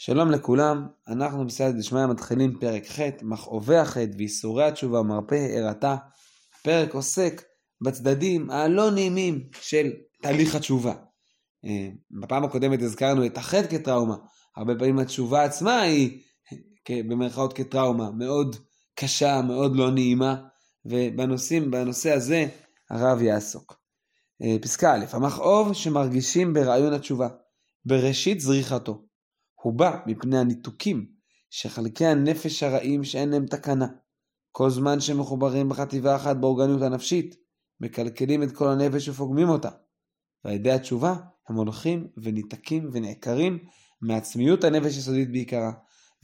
שלום לכולם, אנחנו בסייעת דשמיא מתחילים פרק ח', מכאובי החטא וייסורי התשובה ומרפא הערתה. הפרק עוסק בצדדים הלא נעימים של תהליך התשובה. אה, בפעם הקודמת הזכרנו את החטא כטראומה, הרבה פעמים התשובה עצמה היא במרכאות כטראומה, מאוד קשה, מאוד לא נעימה, ובנושא הזה הרב יעסוק. אה, פסקה א', המכאוב שמרגישים ברעיון התשובה, בראשית זריחתו. הוא בא מפני הניתוקים שחלקי הנפש הרעים שאין להם תקנה. כל זמן שהם מחוברים בחטיבה אחת באורגניות הנפשית, מקלקלים את כל הנפש ופוגמים אותה. ועל ידי התשובה הם הולכים וניתקים ונעקרים מעצמיות הנפש היסודית בעיקרה,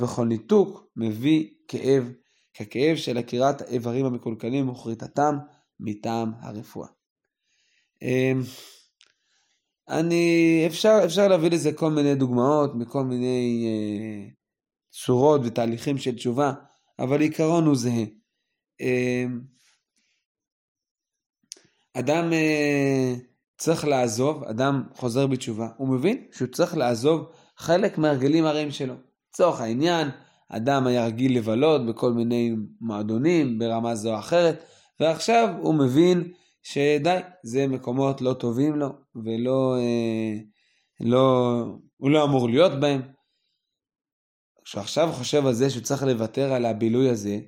וכל ניתוק מביא כאב, ככאב של עקירת האיברים המקולקלים וכריתתם מטעם הרפואה. אני, אפשר, אפשר להביא לזה כל מיני דוגמאות מכל מיני אה, צורות ותהליכים של תשובה, אבל עיקרון הוא זהה. אה, אדם אה, צריך לעזוב, אדם חוזר בתשובה, הוא מבין שהוא צריך לעזוב חלק מהרגלים הרעים שלו. לצורך העניין, אדם היה רגיל לבלות בכל מיני מועדונים ברמה זו או אחרת, ועכשיו הוא מבין שדי, זה מקומות לא טובים לו, ולא, אה, לא, הוא לא אמור להיות בהם. כשהוא עכשיו חושב על זה שהוא צריך לוותר על הבילוי הזה,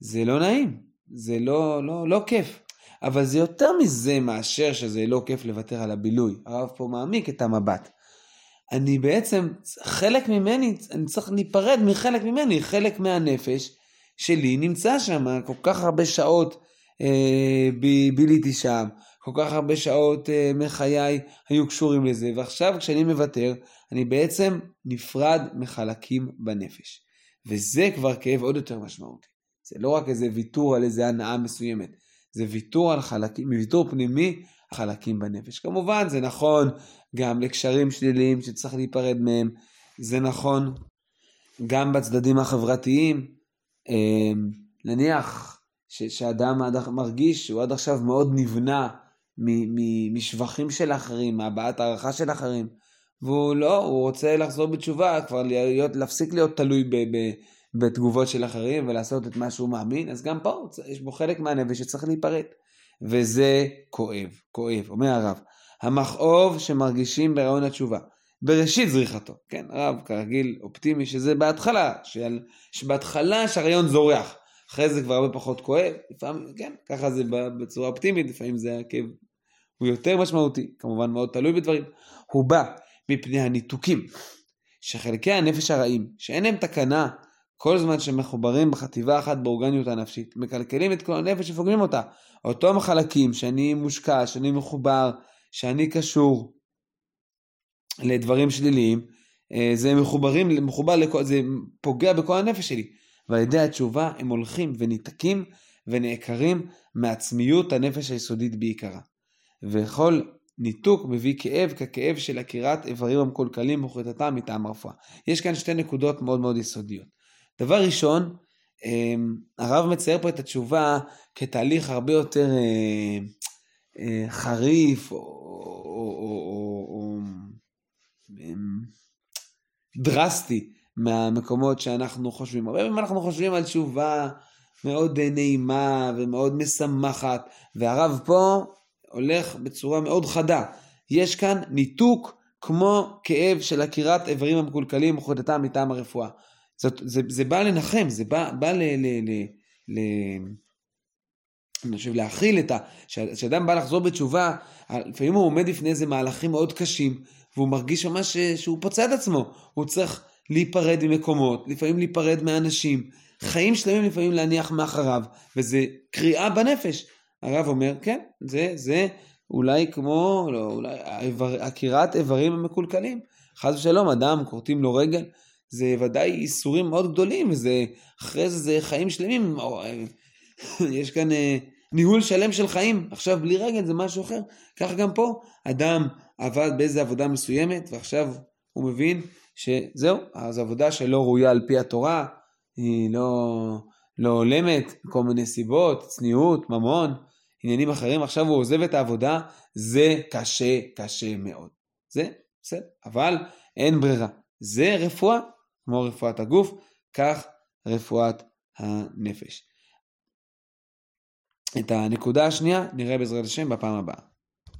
זה לא נעים, זה לא, לא, לא כיף. אבל זה יותר מזה מאשר שזה לא כיף לוותר על הבילוי. הרב פה מעמיק את המבט. אני בעצם, חלק ממני, אני צריך להיפרד מחלק ממני, חלק מהנפש שלי נמצא שם כל כך הרבה שעות ביליתי שם, כל כך הרבה שעות אה, מחיי היו קשורים לזה, ועכשיו כשאני מוותר, אני בעצם נפרד מחלקים בנפש. וזה כבר כאב עוד יותר משמעותי. זה לא רק איזה ויתור על איזה הנאה מסוימת, זה ויתור על חלקים, ויתור פנימי על חלקים בנפש. כמובן זה נכון גם לקשרים שליליים שצריך להיפרד מהם, זה נכון גם בצדדים החברתיים, אה, נניח ש, שאדם מרגיש שהוא עד עכשיו מאוד נבנה משבחים של אחרים, מהבעת הערכה של אחרים, והוא לא, הוא רוצה לחזור בתשובה, כבר להיות, להפסיק להיות תלוי ב, ב, בתגובות של אחרים ולעשות את מה שהוא מאמין, אז גם פה יש בו חלק מהנפש שצריך להיפרד. וזה כואב, כואב, אומר הרב. המכאוב שמרגישים ברעיון התשובה. בראשית זריחתו, כן, הרב כרגיל אופטימי שזה בהתחלה, שבהתחלה שהרעיון זורח. אחרי זה כבר הרבה פחות כואב, לפעמים, כן, ככה זה בצורה אופטימית, לפעמים זה הכאב הוא יותר משמעותי, כמובן מאוד תלוי בדברים. הוא בא מפני הניתוקים, שחלקי הנפש הרעים, שאין להם תקנה כל זמן שמחוברים בחטיבה אחת באורגניות הנפשית, מקלקלים את כל הנפש ופוגמים אותה. אותם חלקים שאני מושקע, שאני מחובר, שאני קשור לדברים שליליים, אה, זה מחוברים, מחובר, לכל, זה פוגע בכל הנפש שלי. ועל ידי התשובה הם הולכים וניתקים ונעקרים מעצמיות הנפש היסודית בעיקרה. וכל ניתוק מביא כאב ככאב של עקירת איברים המקולקלים וכריתתם מטעם הרפואה. יש כאן שתי נקודות מאוד מאוד יסודיות. דבר ראשון, אמ, הרב מצייר פה את התשובה כתהליך הרבה יותר אה, אה, חריף או, או, או, או, או אמ, דרסטי מהמקומות שאנחנו חושבים. הרבה פעמים אנחנו חושבים על תשובה מאוד נעימה ומאוד משמחת, והרב פה הולך בצורה מאוד חדה. יש כאן ניתוק כמו כאב של עקירת איברים המקולקלים וחודתם מטעם הרפואה. זאת, זה, זה בא לנחם, זה בא, בא ל... ל, ל, ל אני חושב להכיל את ה... כשאדם בא לחזור בתשובה, לפעמים הוא עומד לפני איזה מהלכים מאוד קשים, והוא מרגיש ממש שהוא פוצע את עצמו. הוא צריך להיפרד ממקומות, לפעמים להיפרד מאנשים, חיים שלמים לפעמים להניח מאחריו, וזה קריאה בנפש. הרב אומר, כן, זה, זה אולי כמו, לא, אולי האיבר, עקירת איברים המקולקלים. חס ושלום, אדם, כורתים לו רגל, זה ודאי איסורים מאוד גדולים, וזה, אחרי זה זה חיים שלמים, או, יש כאן אה, ניהול שלם של חיים, עכשיו בלי רגל זה משהו אחר. כך גם פה, אדם עבד באיזה עבודה מסוימת, ועכשיו הוא מבין שזהו, אז עבודה שלא ראויה על פי התורה, היא לא, לא הולמת, כל מיני סיבות, צניעות, ממון, עניינים אחרים, עכשיו הוא עוזב את העבודה, זה קשה, קשה מאוד. זה בסדר, אבל אין ברירה. זה רפואה, כמו רפואת הגוף, כך רפואת הנפש. את הנקודה השנייה נראה בעזרת השם בפעם הבאה.